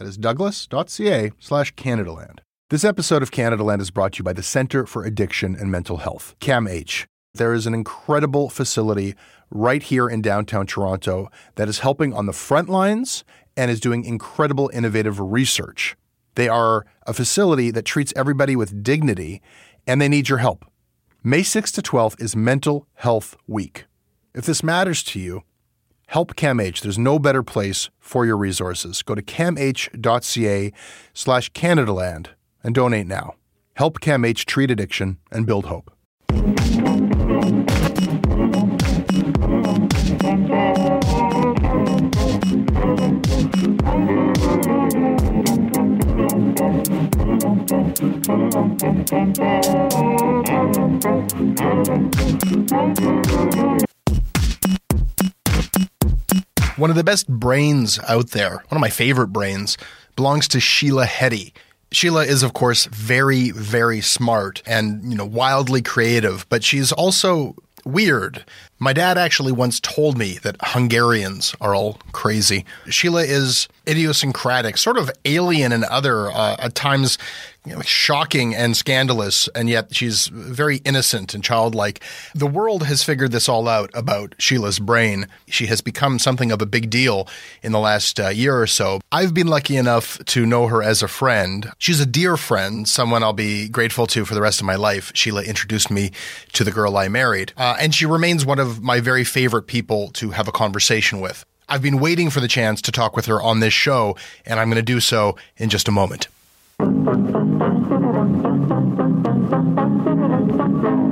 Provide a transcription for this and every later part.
That is douglas.ca slash Canadaland. This episode of Canadaland is brought to you by the Center for Addiction and Mental Health, CAMH. There is an incredible facility right here in downtown Toronto that is helping on the front lines and is doing incredible innovative research. They are a facility that treats everybody with dignity and they need your help. May 6th to 12th is Mental Health Week. If this matters to you, help CAMH. There's no better place for your resources. Go to camh.ca slash Canadaland and donate now. Help CAMH treat addiction and build hope. One of the best brains out there, one of my favorite brains, belongs to Sheila Heti. Sheila is, of course, very, very smart and, you know, wildly creative, but she's also weird. My dad actually once told me that Hungarians are all crazy. Sheila is idiosyncratic, sort of alien and other, uh, at times you know, shocking and scandalous, and yet she's very innocent and childlike. The world has figured this all out about Sheila's brain. She has become something of a big deal in the last uh, year or so. I've been lucky enough to know her as a friend. She's a dear friend, someone I'll be grateful to for the rest of my life. Sheila introduced me to the girl I married, uh, and she remains one of my very favorite people to have a conversation with. I've been waiting for the chance to talk with her on this show, and I'm going to do so in just a moment.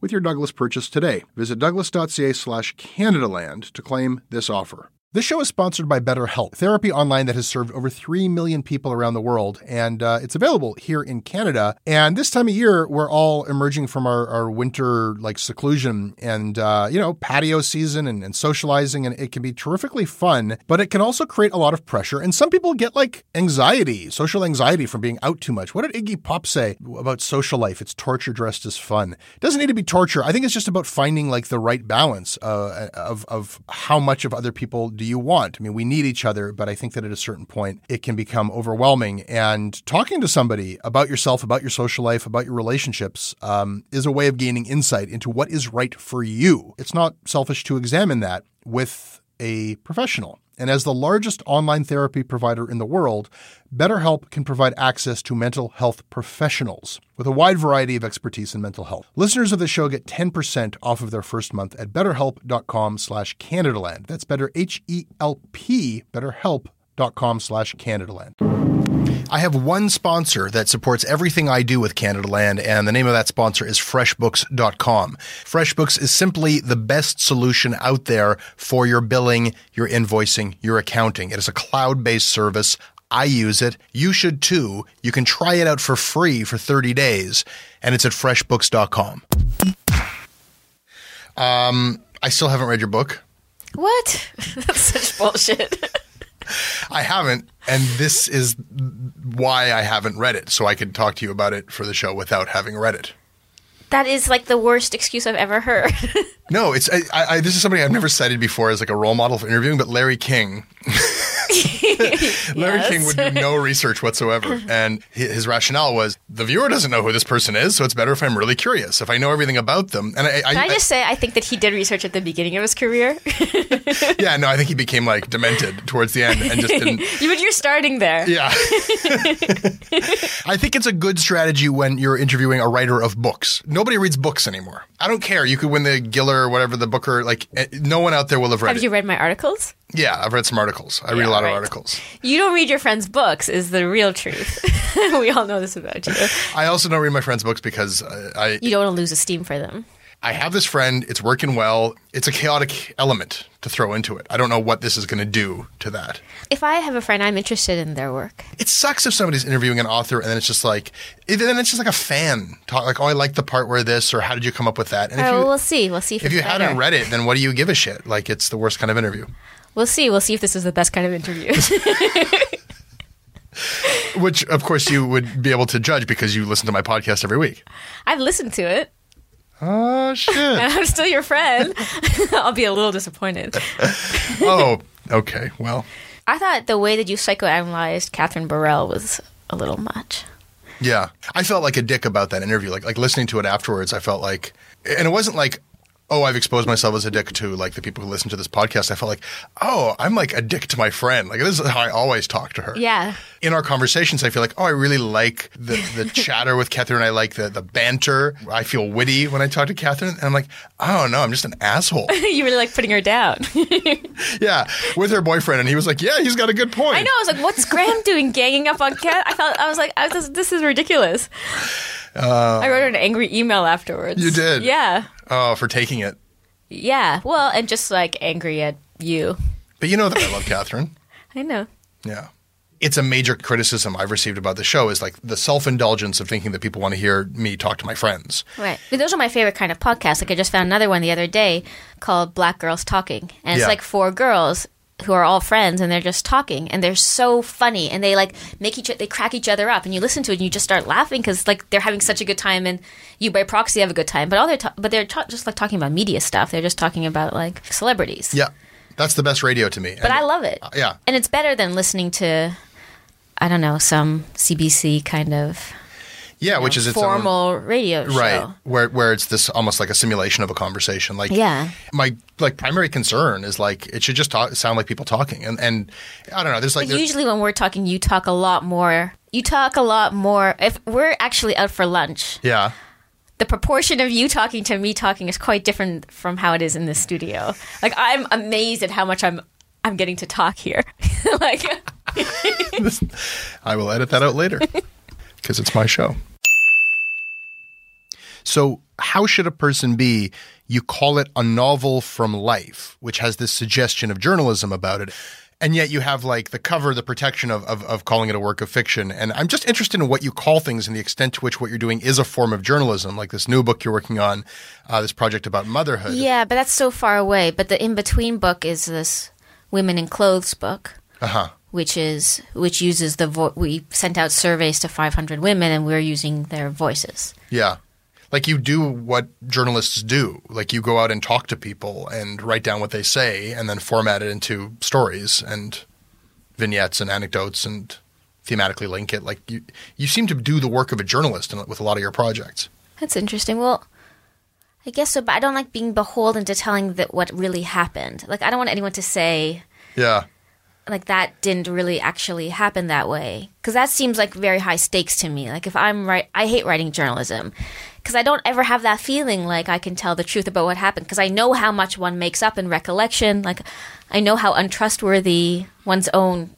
with your Douglas purchase today. Visit douglas.ca slash Canadaland to claim this offer. This show is sponsored by BetterHelp, therapy online that has served over 3 million people around the world. And uh, it's available here in Canada. And this time of year, we're all emerging from our, our winter like seclusion and, uh, you know, patio season and, and socializing. And it can be terrifically fun, but it can also create a lot of pressure. And some people get like anxiety, social anxiety from being out too much. What did Iggy Pop say about social life? It's torture dressed as fun. It doesn't need to be torture. I think it's just about finding like the right balance uh, of, of how much of other people do you want? I mean, we need each other, but I think that at a certain point it can become overwhelming. And talking to somebody about yourself, about your social life, about your relationships um, is a way of gaining insight into what is right for you. It's not selfish to examine that with a professional. And as the largest online therapy provider in the world, BetterHelp can provide access to mental health professionals with a wide variety of expertise in mental health. Listeners of the show get 10% off of their first month at betterhelp.com slash Canadaland. That's better H-E-L-P, betterhelp.com slash Canadaland. I have one sponsor that supports everything I do with Canadaland, and the name of that sponsor is FreshBooks.com. FreshBooks is simply the best solution out there for your billing, your invoicing, your accounting. It is a cloud based service. I use it. You should too. You can try it out for free for 30 days, and it's at FreshBooks.com. Um, I still haven't read your book. What? That's such bullshit. I haven't, and this is why I haven't read it, so I could talk to you about it for the show without having read it. that is like the worst excuse I've ever heard. No, it's I, I, this is somebody I've never cited before as like a role model for interviewing, but Larry King. Larry Yes. King would do no research whatsoever, and his rationale was the viewer doesn't know who this person is, so it's better if I'm really curious. If I know everything about them, and I, I, Can I just say, I think that he did research at the beginning of his career. yeah, no, I think he became like demented towards the end and just didn't. But you're starting there. Yeah. I think it's a good strategy when you're interviewing a writer of books. Nobody reads books anymore. I don't care. You could win the Giller or whatever the Booker. Like, eh, no one out there will have read Have it. you read my articles? Yeah, I've read some articles. I read a lot right. of articles. You don't read your friends' books, is the real truth. we all know this about you. I also don't read my friends' books because uh, I You don't want to lose esteem for them. I have this friend. It's working well. It's a chaotic element to throw into it. I don't know what this is going to do to that. If I have a friend, I'm interested in their work. It sucks if somebody's interviewing an author and then it's just like, then it's just like a fan talk, like, oh, I like the part where this, or how did you come up with that? And All if you, well, we'll see. We'll see if, if you better. hadn't read it, then what do you give a shit? Like, it's the worst kind of interview. We'll see. We'll see if this is the best kind of interview. Which, of course, you would be able to judge because you listen to my podcast every week. I've listened to it, Oh, shit. and I'm still your friend. I'll be a little disappointed. oh, okay. Well, I thought the way that you psychoanalyzed Kathryn Borel was a little much. Yeah, I felt like a dick about that interview. Like like listening to it afterwards, I felt like, and it wasn't like, oh, I've exposed myself as a dick to like the people who listen to this podcast. I felt like, oh, I'm like a dick to my friend. Like this is how I always talk to her. Yeah. In our conversations, I feel like, oh, I really like the the chatter with Kathryn. I like the the banter. I feel witty when I talk to Kathryn, and I'm like, I don't know, I'm just an asshole. you really like putting her down. yeah, with her boyfriend, and he was like, yeah, he's got a good point. I know. I was like, "What's Graham doing, ganging up on Cat?" I felt. I was like, I, "This, this is ridiculous." I wrote an angry email afterwards. Uh, You did? Yeah. Oh, for taking it. Yeah. Well, and just like angry at you. But you know that I love Kathryn. I know. Yeah. It's a major criticism I've received about the show is like the self indulgence of thinking that people want to hear me talk to my friends. Right. But those are my favorite kind of podcasts. Like I just found another one the other day called Black Girls Talking. And it's Yeah. like four girls who are all friends and they're just talking and they're so funny and they like make each they crack each other up and you listen to it and you just start laughing cuz like they're having such a good time and you by proxy have a good time. But all they're ta- but they're ta- just like talking about media stuff. They're just talking about like celebrities. Yeah. That's the best radio to me. But I love it. Uh, yeah. And it's better than listening to I don't know, some CBC kind of Yeah, which is its own- formal radio show. right where where it's this almost like a simulation of a conversation like Yeah. my like primary concern is like it should just talk, sound like people talking and and i don't know there's like there's, usually when we're talking, you talk a lot more. You talk a lot more. If we're actually out for lunch, yeah the proportion of you talking to me talking is quite different from how it is in the studio. Like I'm amazed at how much I'm I'm getting to talk here. like I will edit that out later because it's my show. So, how should a person be? You call it a novel from life, which has this suggestion of journalism about it. And yet you have like the cover, the protection of, of, of calling it a work of fiction. And I'm just interested in what you call things and the extent to which what you're doing is a form of journalism, like this new book you're working on, uh, this project about motherhood. yeah, but that's so far away. But the in between book is this women in clothes book. Uh huh. Which is which uses the vo- we sent out surveys to 500 women and we're using their voices. Yeah. Like you do what journalists do. Like you go out and talk to people and write down what they say and then format it into stories and vignettes and anecdotes and thematically link it. Like you, you seem to do the work of a journalist in- with a lot of your projects. That's interesting. Well, I guess so, but I don't like being beholden to telling that what really happened. Like I don't want anyone to say Yeah. Like that didn't really actually happen that way because that seems like very high stakes to me. Like if I'm right, I hate writing journalism because I don't ever have that feeling like I can tell the truth about what happened because I know how much one makes up in recollection. Like I know how untrustworthy one's own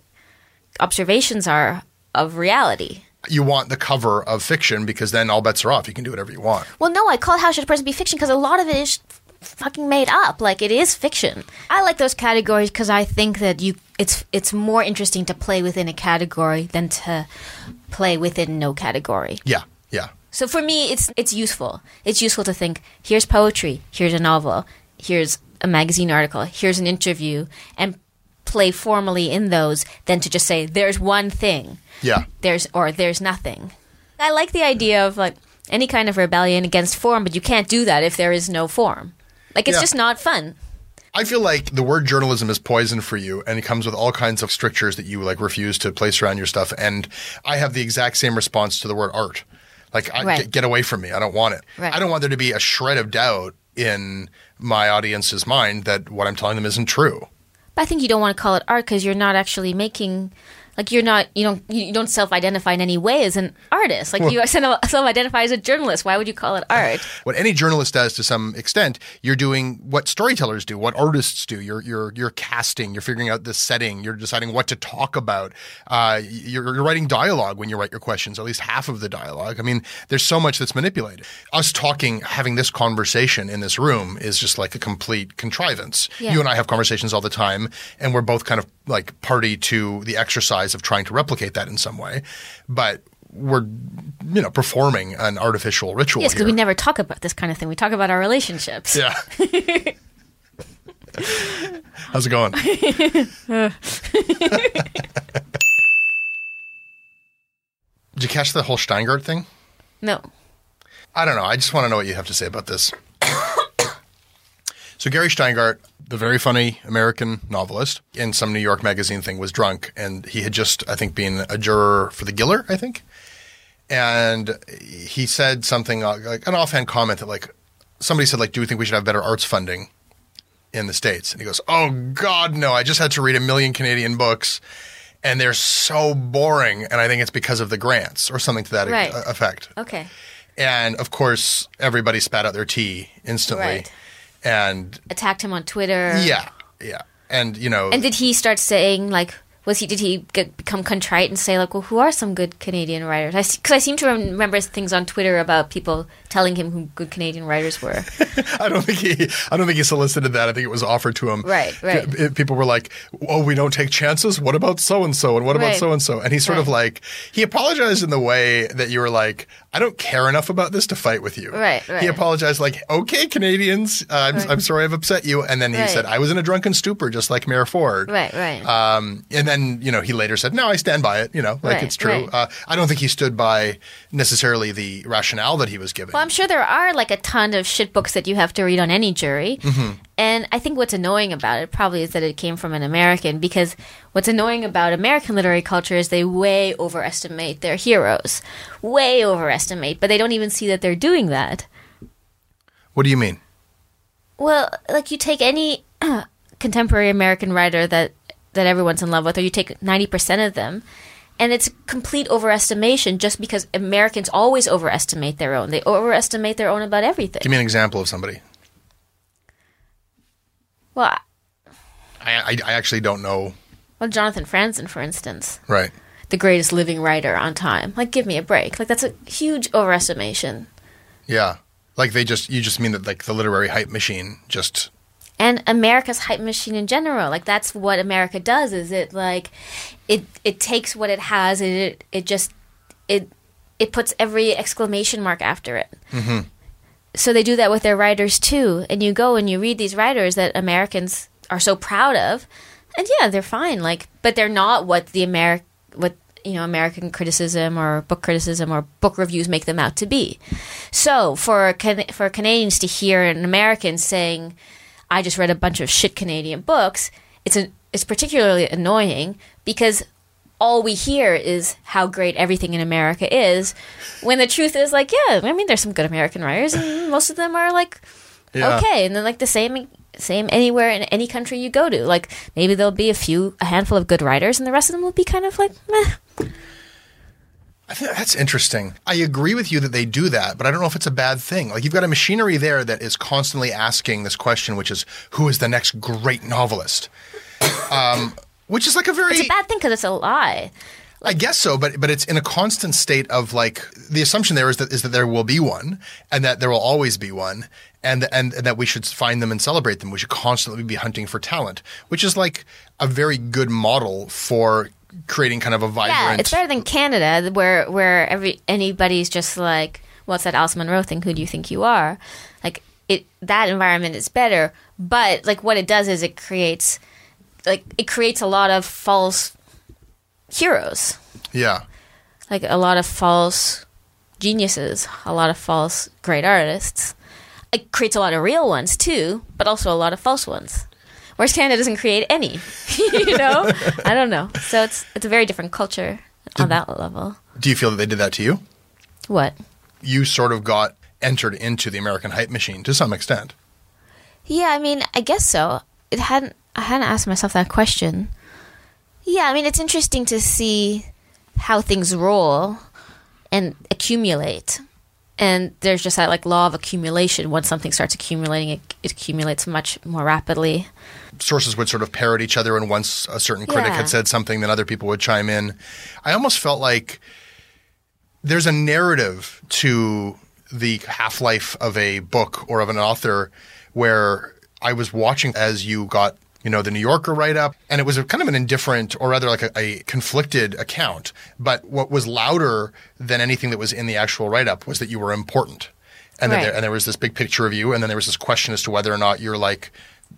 observations are of reality. You want the cover of fiction because then all bets are off. You can do whatever you want. Well, no, I call it How Should a Person Be Fiction because a lot of it is fucking made up. Like it is fiction. I like those categories because I think that you it's it's more interesting to play within a category than to play within no category. Yeah. Yeah. So for me, it's it's useful. It's useful to think here's poetry, here's a novel, here's a magazine article, here's an interview, and play formally in those than to just say there's one thing Yeah. there's or there's nothing. I like the idea of like any kind of rebellion against form, but you can't do that if there is no form. Like it's Yeah. just not fun. I feel like the word journalism is poison for you, and it comes with all kinds of strictures that you like refuse to place around your stuff. And I have the exact same response to the word art. Like, I, Right. get, get away from me. I don't want it. Right. I don't want there to be a shred of doubt in my audience's mind that what I'm telling them isn't true. But I think you don't want to call it art because you're not actually making like you're not you don't you don't self-identify in any way as an artist. Like you self-identify as a journalist. Why would you call it art? What any journalist does to some extent, you're doing what storytellers do, what artists do. You're you're you're casting. You're figuring out the setting. You're deciding what to talk about. Uh, you're, you're writing dialogue when you write your questions. At least half of the dialogue. I mean, there's so much that's manipulated. Us talking, having this conversation in this room is just like a complete contrivance. Yeah. You and I have conversations all the time, and we're both kind of like party to the exercise of trying to replicate that in some way, but. We're, you know, performing an artificial ritual. Yes, because we never talk about this kind of thing. We talk about our relationships. Yeah. How's it going? Did you catch the whole Shteyngart thing? No. I don't know. I just want to know what you have to say about this. So Gary Shteyngart, the very funny American novelist, in some New York magazine thing was drunk, and he had just, I think, been a juror for the Giller, I think, and he said something uh, like an offhand comment that like somebody said like, "Do you think we should have better arts funding in the states?" And he goes, "Oh God, no! I just had to read a million Canadian books." And they're so boring, and I think it's because of the grants or something to that e- Right. effect. Okay. And of course, everybody spat out their tea instantly. Right. And Attacked him on Twitter. yeah, yeah. And, you know, And did he start saying like? Was he? Did he get, become contrite and say like, "Well, who are some good Canadian writers?" Because I, seem to remember things on Twitter about people telling him who good Canadian writers were. I don't think he, I don't think he solicited that. I think it was offered to him. Right, right. People were like, "Oh, we don't take chances. What about so and so? And what about so and so?" And he sort of like he apologized in the way that you were like, "I don't care enough about this to fight with you." Right, right. He apologized like, "Okay, Canadians, uh, I'm, Right. I'm sorry I've upset you." And then he Right. said, "I was in a drunken stupor, just like Mayor Ford." right. Right. Um, and then, you know, he later said, no, I stand by it, you know, like Right, it's true. Uh, I don't think he stood by necessarily the rationale that he was giving. Well, I'm sure there are like a ton of shit books that you have to read on any jury. Mm-hmm. And I think what's annoying about it probably is that it came from an American because what's annoying about American literary culture is they way overestimate their heroes. Way overestimate, but they don't even see that they're doing that. what do you mean? Well, like you take any contemporary American writer that that everyone's in love with, or you take ninety percent of them, and it's complete overestimation just because Americans always overestimate their own. They overestimate their own about everything. Give me an example of somebody. Well, I, I, I actually don't know. well, Jonathan Franzen, for instance, Right. the greatest living writer on time. Like, give me a break. Like, that's a huge overestimation. Yeah. Like they just, you just mean that like the literary hype machine just, and America's hype machine in general. Like that's what America does. Is it like it it takes what it has and it it just it it puts every exclamation mark after it. Mm-hmm. So they do that with their writers too. And you go and you read these writers that Americans are so proud of, and yeah, they're fine. Like, but they're not what the Ameri- what you know American criticism or book criticism or book reviews make them out to be. So for for Canadians to hear an American saying, "I just read a bunch of shit Canadian books," it's a, it's particularly annoying because all we hear is how great everything in America is, when the truth is like, yeah, I mean, there's some good American writers, and most of them are like Yeah. okay, and then like the same same anywhere in any country you go to. Like maybe there'll be a few, a handful of good writers, and the rest of them will be kind of like, meh. I think that's interesting. I agree with you that they do that, but I don't know if it's a bad thing. Like you've got a machinery there that is constantly asking this question, which is who is the next great novelist? Um, which is like a very It's a bad thing because it's a lie. I guess so, but but it's in a constant state of like the assumption there is that is that there will be one, and that there will always be one, and and, and that we should find them and celebrate them. We should constantly be hunting for talent, which is like a very good model for creating kind of a vibrant. Yeah, it's better than Canada, where where every anybody's just like, what's that Alice Munro thing? Who do you think you are? Like it, that environment is better, but like what it does is it creates, like it creates a lot of false heroes. yeah, like a lot of false geniuses, a lot of false great artists. It creates a lot of real ones too, but also a lot of false ones. Whereas Canada doesn't create any, you know. I don't know. So it's it's a very different culture on that level. Do you feel that they did that to you? What? You sort of got entered into the American hype machine to some extent. Yeah, I mean, I guess so. It hadn't. I hadn't asked myself that question. Yeah, I mean, it's interesting to see how things roll and accumulate. And there's just that like law of accumulation. Once something starts accumulating, it, it accumulates much more rapidly. sources would sort of parrot each other, and once a certain critic Yeah. had said something, then other people would chime in. I almost felt like there's a narrative to the half life of a book or of an author where I was watching as you got. You know, the New Yorker write up, and it was a kind of an indifferent or rather like a, a conflicted account. But what was louder than anything that was in the actual write up was that you were important. And, Right. there, and there was this big picture of you, and then there was this question as to whether or not you're like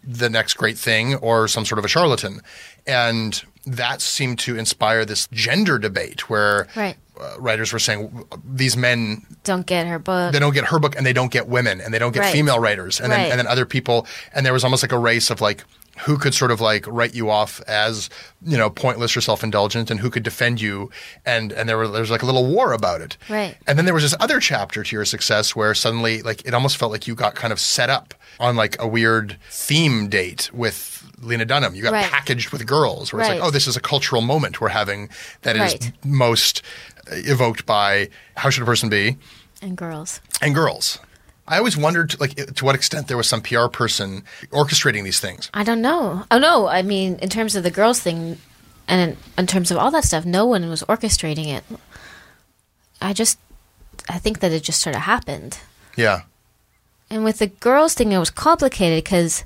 the next great thing or some sort of a charlatan. And that seemed to inspire this gender debate where Right. uh, writers were saying these men Don't get her book. they don't get her book and they don't get women and they don't get Right. female writers and then and then other people and there was almost like a race of like who could sort of like write you off as you know pointless or self-indulgent and who could defend you and and there was there was like a little war about it Right. and then there was this other chapter to your success where suddenly like it almost felt like you got kind of set up on like a weird theme date with Lena Dunham. You got Right. packaged with girls where it's like, oh, this is a cultural moment we're having that is Right. most uh, evoked by how should a person be? and girls. and girls. I always wondered, like, to what extent there was some PR person orchestrating these things. I don't know. Oh no, I mean, in terms of the girls thing, and in, in terms of all that stuff, no one was orchestrating it. I just, I think that it just sort of happened. Yeah, And with the girls thing, it was complicated because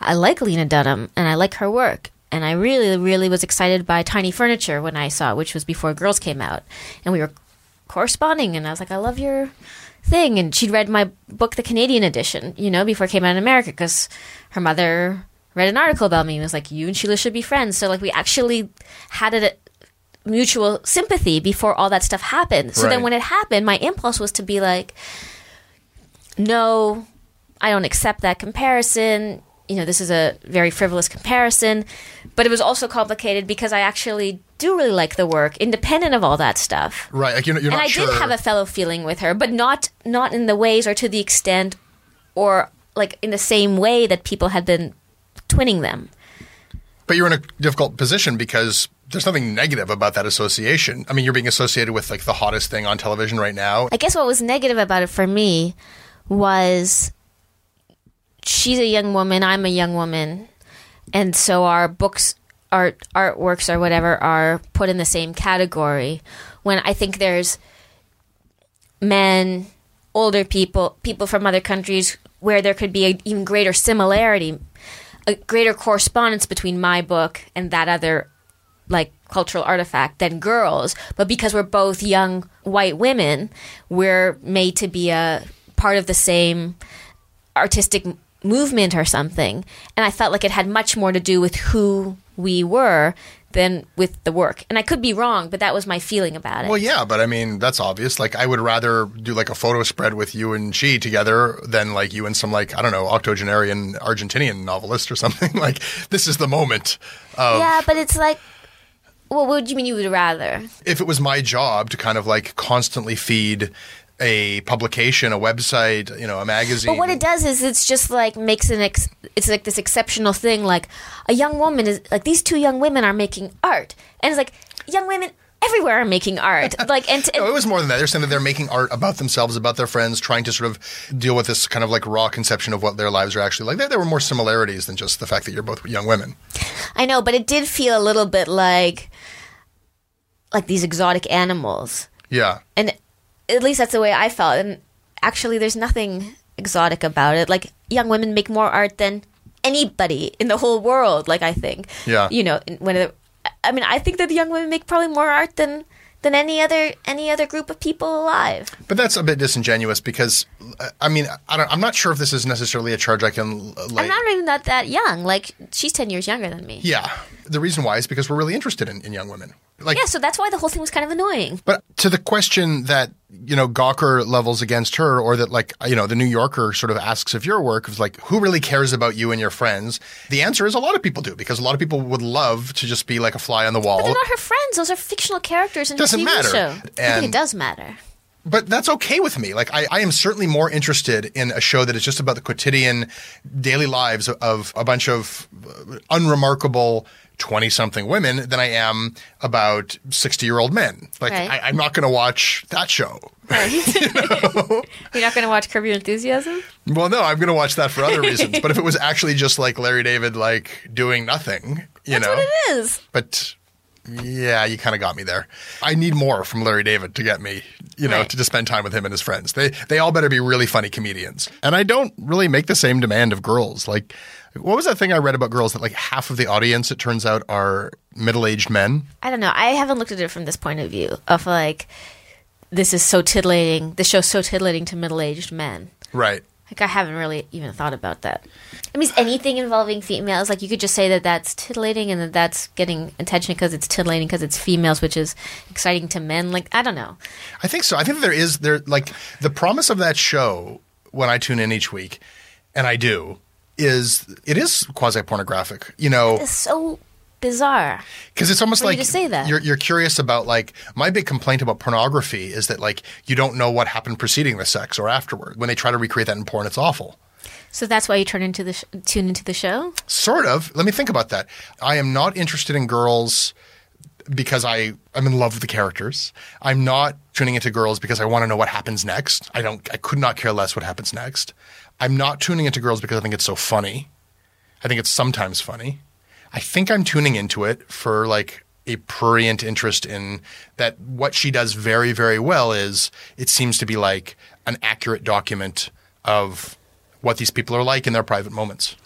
I like Lena Dunham and I like her work. And I really, really was excited by Tiny Furniture when I saw it, which was before Girls came out. And we were corresponding, and I was like, I love your thing. And she'd read my book, the Canadian edition, you know, before it came out in America, because her mother read an article about me and was like, You and Sheila should be friends. So, like, we actually had a mutual sympathy before all that stuff happened. So Right. then when it happened, my impulse was to be like, no, I don't accept that comparison. You know, this is a very frivolous comparison. But it was also complicated because I actually do really like the work, independent of all that stuff. right. Like you're, you're and I sure. did have a fellow feeling with her, but not not in the ways or to the extent or like in the same way that people had been twinning them. but you're in a difficult position because there's nothing negative about that association. I mean, you're being associated with like the hottest thing on television right now. I guess what was negative about it for me was she's a young woman, I'm a young woman, and so our books, art, artworks, or whatever are put in the same category. When I think there's men, older people, people from other countries where there could be an even greater similarity, a greater correspondence between my book and that other like cultural artifact than girls, but because we're both young white women, we're made to be a part of the same artistic movement or something, and I felt like it had much more to do with who we were than with the work. And I could be wrong, but that was my feeling about it. Well, yeah, but I mean, that's obvious. Like, I would rather do like a photo spread with you and she together than like you and some like, I don't know, octogenarian Argentinian novelist or something. like, this is the moment. Of, yeah, but it's like, well, what do you mean you would rather? If it was my job to kind of like constantly feed a publication, a website, you know, a magazine. But what it does is it's just like makes an ex- it's like this exceptional thing. Like a young woman is like these two young women are making art, and it's like young women everywhere are making art. Like and, no, it was more than that. They're saying that they're making art about themselves, about their friends, trying to sort of deal with this kind of like raw conception of what their lives are actually like. There, there were more similarities than just the fact that you're both young women. I know, but it did feel a little bit like like these exotic animals. Yeah. And at least that's the way I felt. And actually, there's nothing exotic about it. Like young women make more art than anybody in the whole world. Like I think, Yeah. you know, when I mean, I think that the young women make probably more art than than any other any other group of people alive. But that's a bit disingenuous because, I mean, I don't, I'm not sure if this is necessarily a charge I can like. I'm not even that that young. Like she's ten years younger than me. yeah. The reason why is because we're really interested in, in young women. Like, Yeah, so that's why the whole thing was kind of annoying. But to the question that you know Gawker levels against her, or that like you know the New Yorker sort of asks of your work, of like who really cares about you and your friends? The answer is a lot of people do because a lot of people would love to just be like a fly on the wall. But they're not her friends. Those are fictional characters in Doesn't a TV matter. show. I think it does matter. but that's okay with me. Like I, I am certainly more interested in a show that is just about the quotidian daily lives of a bunch of uh, unremarkable. 20 something women than I am about 60 year old men. Like, Right. I, I'm not going to watch that show. You're not going to watch Curb Your Enthusiasm? Well, no, I'm going to watch that for other reasons. but if it was actually just like Larry David, like doing nothing, you That's know. what it is. But yeah, you kind of got me there. I need more from Larry David to get me, you know, Right. to just spend time with him and his friends. They they all better be really funny comedians. And I don't really make the same demand of girls. Like, what was that thing I read about girls that like half of the audience, it turns out, are middle aged men? I don't know. I haven't looked at it from this point of view of like, this is so titillating. This show's so titillating to middle aged men. Right. Like, I haven't really even thought about that. I mean, anything involving females, like, you could just say that that's titillating and that that's getting attention because it's titillating because it's females, which is exciting to men. Like, I don't know. I think so. I think there is there like the promise of that show when I tune in each week, and I do, is it is quasi pornographic. You know, It's so bizarre. because it's almost you like to say that. you're you're curious about like my big complaint about pornography is that like you don't know what happened preceding the sex or afterward. When they try to recreate that in porn, it's awful. So that's why you turn into the sh- tune into the show. Sort of. Let me think about that. I am not interested in girls because I I'm in love with the characters. I'm not tuning into girls because I want to know what happens next. I don't I could not care less what happens next. I'm not tuning into girls because I think it's so funny. I think it's sometimes funny. I think I'm tuning into it for like a prurient interest in that what she does very very well is it seems to be like an accurate document of what these people are like in their private moments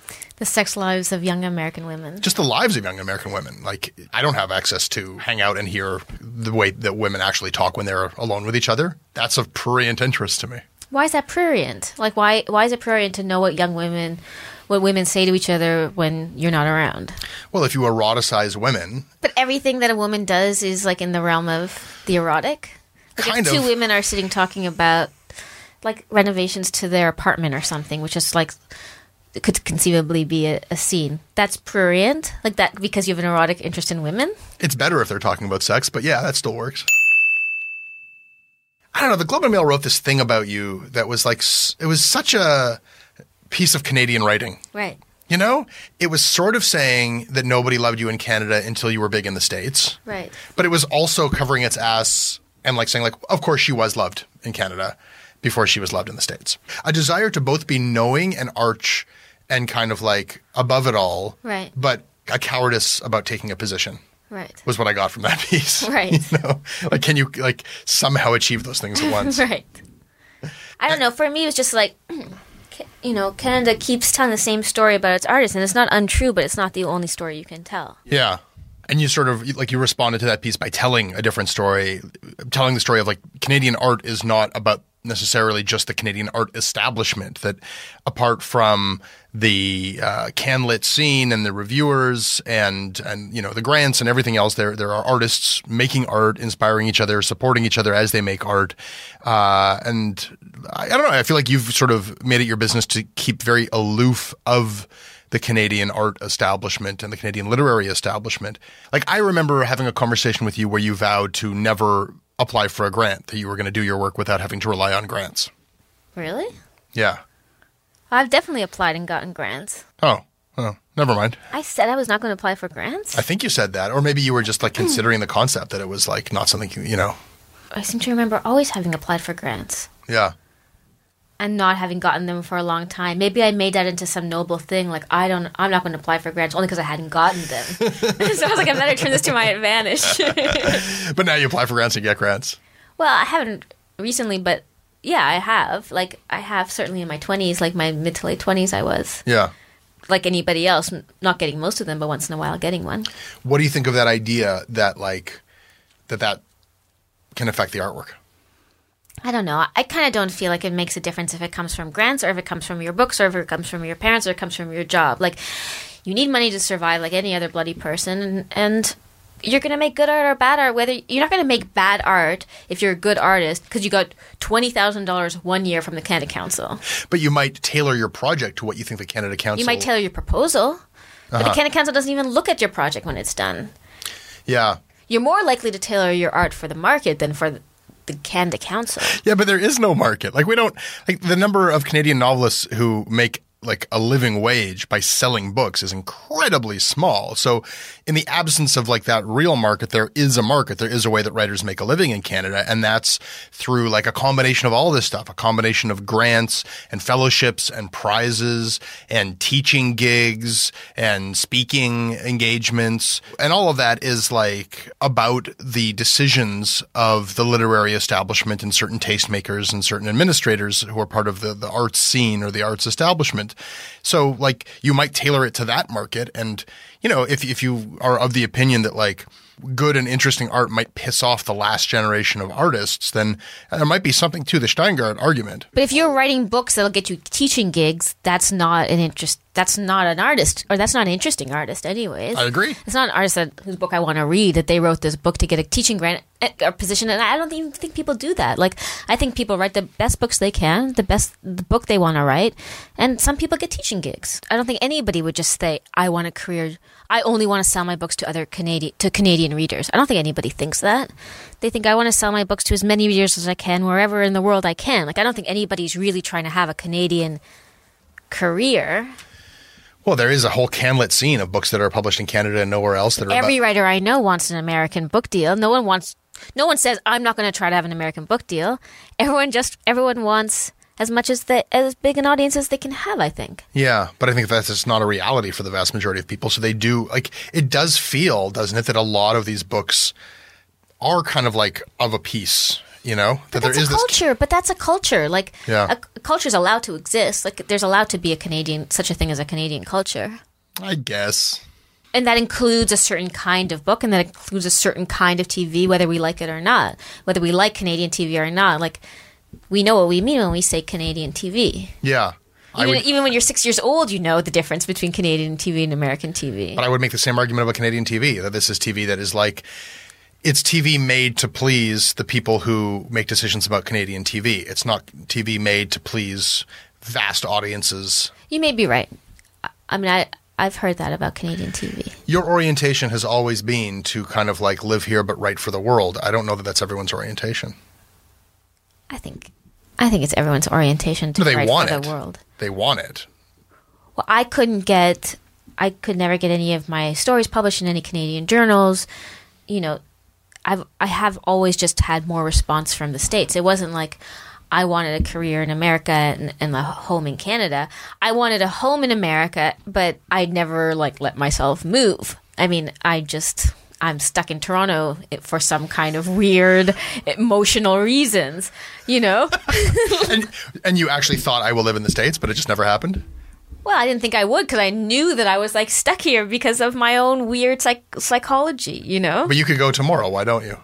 The sex lives of young American women. just the lives of young American women. Like, I don't have access to hang out and hear the way that women actually talk when they're alone with each other. That's of prurient interest to me. Why is that prurient? Like, why why is it prurient to know what young women, what women say to each other when you're not around? Well, if you eroticize women, But everything that a woman does is like in the realm of the erotic. Like Kind if two of. women are sitting talking about like renovations to their apartment or something, which is like it could conceivably be a, a scene. That's prurient, like that because you have an erotic interest in women. it's better if they're talking about sex, but yeah, that still works. I don't know. The Globe and Mail wrote this thing about you that was like, it was such a piece of Canadian writing. Right. You know, it was sort of saying that nobody loved you in Canada until you were big in the States. Right. but it was also covering its ass and like saying like of course she was loved in canada before she was loved in the states a desire to both be knowing and arch and kind of like above it all Right. but a cowardice about taking a position Right. was what i got from that piece Right. you know like can you like somehow achieve those things at once Right. I don't know. For me, it was just like, you know, Canada keeps telling the same story about its artists, and it's not untrue, but it's not the only story you can tell. yeah and you sort of like you responded to that piece by telling a different story telling the story of like canadian art is not about necessarily just the Canadian art establishment. That apart from the uh, CanLit scene and the reviewers and and you know the grants and everything else, there there are artists making art, inspiring each other, supporting each other as they make art. Uh, and I, I don't know. I feel like you've sort of made it your business to keep very aloof of the Canadian art establishment and the Canadian literary establishment. Like I remember having a conversation with you where you vowed to never apply for a grant, that you were going to do your work without having to rely on grants. Really? Yeah. I've definitely applied and gotten grants. Oh, oh, never mind. I said I was not going to apply for grants. I think you said that, or maybe you were just like hmm. considering the concept that it was like not something you, you know. I seem to remember always having applied for grants Yeah. And not having gotten them for a long time. Maybe I made that into some noble thing, like I don't, I'm not going to apply for grants only because I hadn't gotten them. so I was like, I better turn this to my advantage. But now you apply for grants and get grants. well, I haven't recently, but yeah, I have. Like I have certainly in my 20s, like my mid to late 20s, I was Yeah. like anybody else, not getting most of them, but once in a while getting one. What do you think of that idea that like that that can affect the artwork? I don't know. I kind of don't feel like it makes a difference if it comes from grants or if it comes from your books or if it comes from your parents or it comes from your job. Like, you need money to survive like any other bloody person, and, and you're going to make good art or bad art. Whether you're not going to make bad art if you're a good artist because you got twenty thousand dollars one year from the Canada Council. But you might tailor your project to what you think the Canada Council. You might tailor your proposal, but the uh-huh. Canada Council doesn't even look at your project when it's done. Yeah. You're more likely to tailor your art for the market than for the Canada Council. Yeah, but there is no market. Like we don't like the number of Canadian novelists who make like a living wage by selling books is incredibly small. So in the absence of like that real market, there is a market. There is a way that writers make a living in Canada. And that's through like a combination of all this stuff, a combination of grants and fellowships and prizes and teaching gigs and speaking engagements. And all of that is like about the decisions of the literary establishment and certain tastemakers and certain administrators who are part of the, the arts scene or the arts establishment. So like you might tailor it to that market. And, you know, if, if you are of the opinion that like good and interesting art might piss off the last generation of artists, then there might be something to the Shteyngart argument. But if you're writing books that'll get you teaching gigs, that's not an interest. That's not an artist, or that's not an interesting artist, anyways. I agree. It's not an artist that, whose book I want to read that they wrote this book to get a teaching grant eh, or position, and I don't even think people do that. Like I think people write the best books they can, the best the book they want to write, and some people get teaching gigs. I don't think anybody would just say, "I want a career. I only want to sell my books to other Canadian to Canadian readers." I don't think anybody thinks that. They think I want to sell my books to as many readers as I can wherever in the world I can. Like I don't think anybody's really trying to have a Canadian career. Well, there is a whole canlit scene of books that are published in Canada and nowhere else that are Every about, writer I know wants an American book deal. No one wants. No one says I'm not going to try to have an American book deal. Everyone just everyone wants as much as the as big an audience as they can have. I think. Yeah, but I think that's just not a reality for the vast majority of people. So they do like it does feel, doesn't it, that a lot of these books are kind of like of a piece, you know? That But that's a this culture. But that's a culture. Like Yeah. a, a culture is allowed to exist. Like there's allowed to be a Canadian such a thing as a Canadian culture. I guess. And that includes a certain kind of book, and that includes a certain kind of TV, whether we like it or not, whether we like Canadian TV or not. Like, we know what we mean when we say Canadian TV. Yeah. Even, would, even when you're six years old, you know the difference between Canadian TV and American TV. but I would make the same argument about Canadian TV that this is TV that is like it's TV made to please the people who make decisions about Canadian TV. It's not TV made to please vast audiences. You may be right. I, I mean, I I've heard that about Canadian TV. Your orientation has always been to kind of like live here but write for the world. I don't know that that's everyone's orientation. I think I think it's everyone's orientation to No, they want it. the world. They want it. Well, I couldn't get, I could never get any of my stories published in any Canadian journals. You know, I've I have always just had more response from the states. It wasn't like I wanted a career in America and, and a home in Canada. I wanted a home in America, but I'd never like let myself move. I mean, I just. I'm stuck in Toronto for some kind of weird emotional reasons, you know? and and you actually thought I will live in the states, but it just never happened. Well, I didn't think I would because I knew that I was like stuck here because of my own weird psych- psychology, you know? But you could go tomorrow. Why don't you?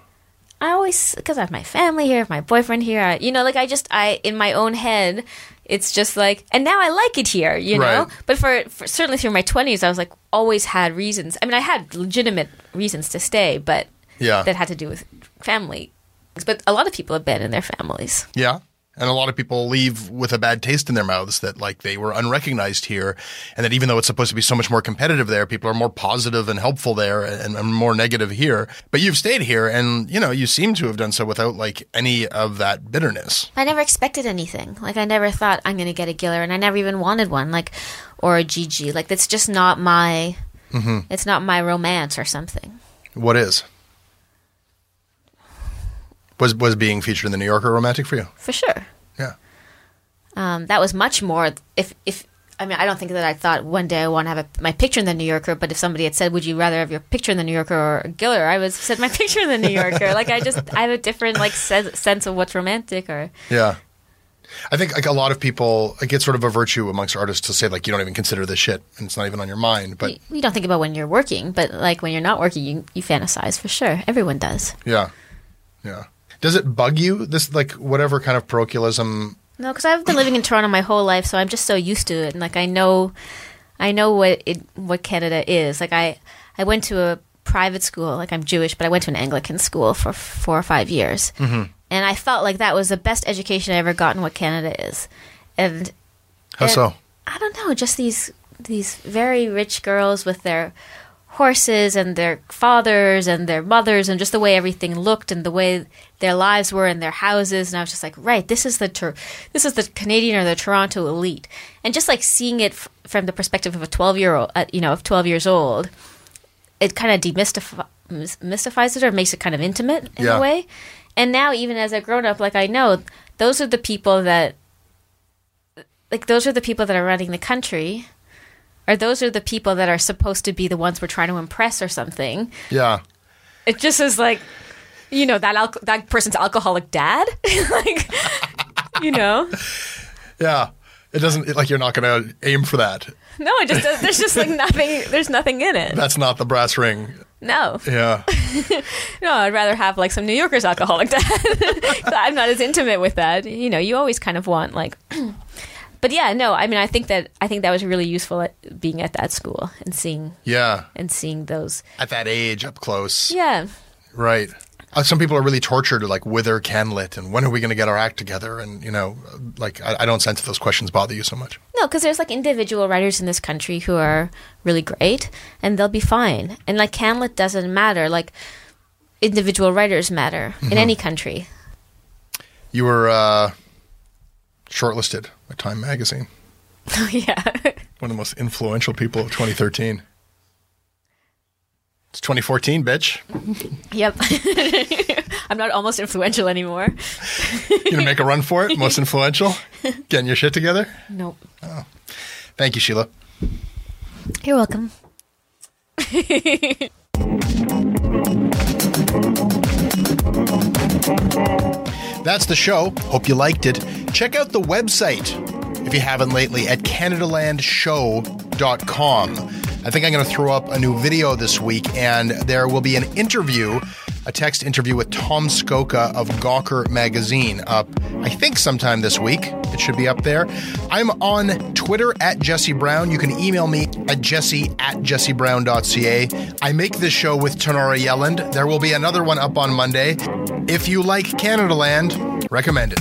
I always because I have my family here, my boyfriend here. I, you know, like I just I in my own head, it's just like, and now I like it here. You know, Right. but for, for certainly through my twenties, I was like always had reasons. I mean, I had legitimate reasons to stay, but Yeah. that had to do with family. But a lot of people abandon their families. Yeah. And a lot of people leave with a bad taste in their mouths that like they were unrecognized here. And that even though it's supposed to be so much more competitive there, people are more positive and helpful there and, and more negative here. But you've stayed here and, you know, you seem to have done so without like any of that bitterness. I never expected anything. Like I never thought I'm going to get a Giller, and I never even wanted one. Like or a GG. Like that's just not my. Mm-hmm. It's not my romance or something. What is? Was was being featured in the New Yorker romantic for you? For sure. Yeah. Um, that was much more. If if I mean, I don't think that I thought one day I want to have a, my picture in the New Yorker. But if somebody had said, "Would you rather have your picture in the New Yorker or a Giller?" I would have said my picture in the New Yorker. like I just I have a different like se- sense of what's romantic or Yeah. I think like a lot of people, like it's sort of a virtue amongst artists to say like you don't even consider this shit and it's not even on your mind. But you, you don't think about when you're working, but like when you're not working, you you fantasize for sure. Everyone does. yeah, yeah. Does it bug you this like whatever kind of parochialism? No, because I've been living in Toronto my whole life, so I'm just so used to it, and like I know, I know what it what Canada is. Like I I went to a private school, like I'm Jewish, but I went to an Anglican school for four or five years, mm-hmm. and I felt like that was the best education I ever got in what Canada is, and How and so? I don't know, just these these very rich girls with their horses and their fathers and their mothers and just the way everything looked and the way their lives were and their houses. And I was just like right this is the Tor- this is the Canadian or the Toronto elite. And just like seeing it f- from the perspective of a 12 year old uh, you know of 12 years old it kind of demystifies mystifies it or makes it kind of intimate in Yeah. a way. And now even as I've grown up like I know those are the people that like those are the people that are running the country or those are the people that are supposed to be the ones we're trying to impress or something. Yeah, it just is like you know that alco- that person's alcoholic dad? Like you know? Yeah. It doesn't it, like you're not going to aim for that. no it just does, there's just like nothing there's nothing in it. That's not the brass ring. no. Yeah, no i'd rather have like some new yorker's alcoholic dad. I'm not as intimate with that. You know you always kind of want like but yeah no i mean i think that i think that was really useful at being at that school and seeing yeah. and seeing those At that age, up close, yeah right? Uh, some people are really tortured to like wither canlit and when are we going to get our act together? And you know, like I, I don't sense that those questions bother you so much. No, because there's like individual writers in this country who are really great, and they'll be fine. And like Canlit doesn't matter. Like individual writers matter in any country. You were uh, shortlisted by Time Magazine, Oh, yeah. one of the most influential people of 2013. It's 2014, bitch. yep. I'm not almost influential anymore. You gonna make a run for it? Most influential? Getting your shit together? Nope. Oh. Thank you, Sheila. You're welcome. That's the show. Hope you liked it. Check out the website if you haven't lately at CanadaLandShow.com. I think I'm going to throw up a new video this week, and there will be an interview, a text interview with Tom Scocca of Gawker Magazine up, I think, sometime this week. It should be up there. I'm on Twitter at Jesse Brown. You can email me at jesse at jessebrown.ca. I make this show with Tanara Yelland. There will be another one up on Monday. If you like Canadaland, recommend it.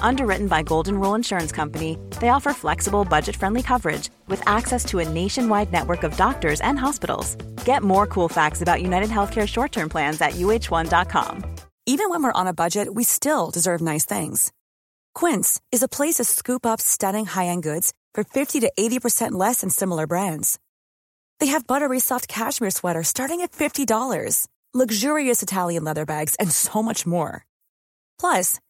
Underwritten by Golden Rule Insurance Company, they offer flexible, budget friendly coverage with access to a nationwide network of doctors and hospitals. Get more cool facts about United Healthcare short term plans at uh1.com. Even when we're on a budget, we still deserve nice things. Quince is a place to scoop up stunning high-end goods for 50 to 80% less than similar brands. They have buttery soft cashmere sweaters starting at $50, luxurious Italian leather bags, and so much more. Plus,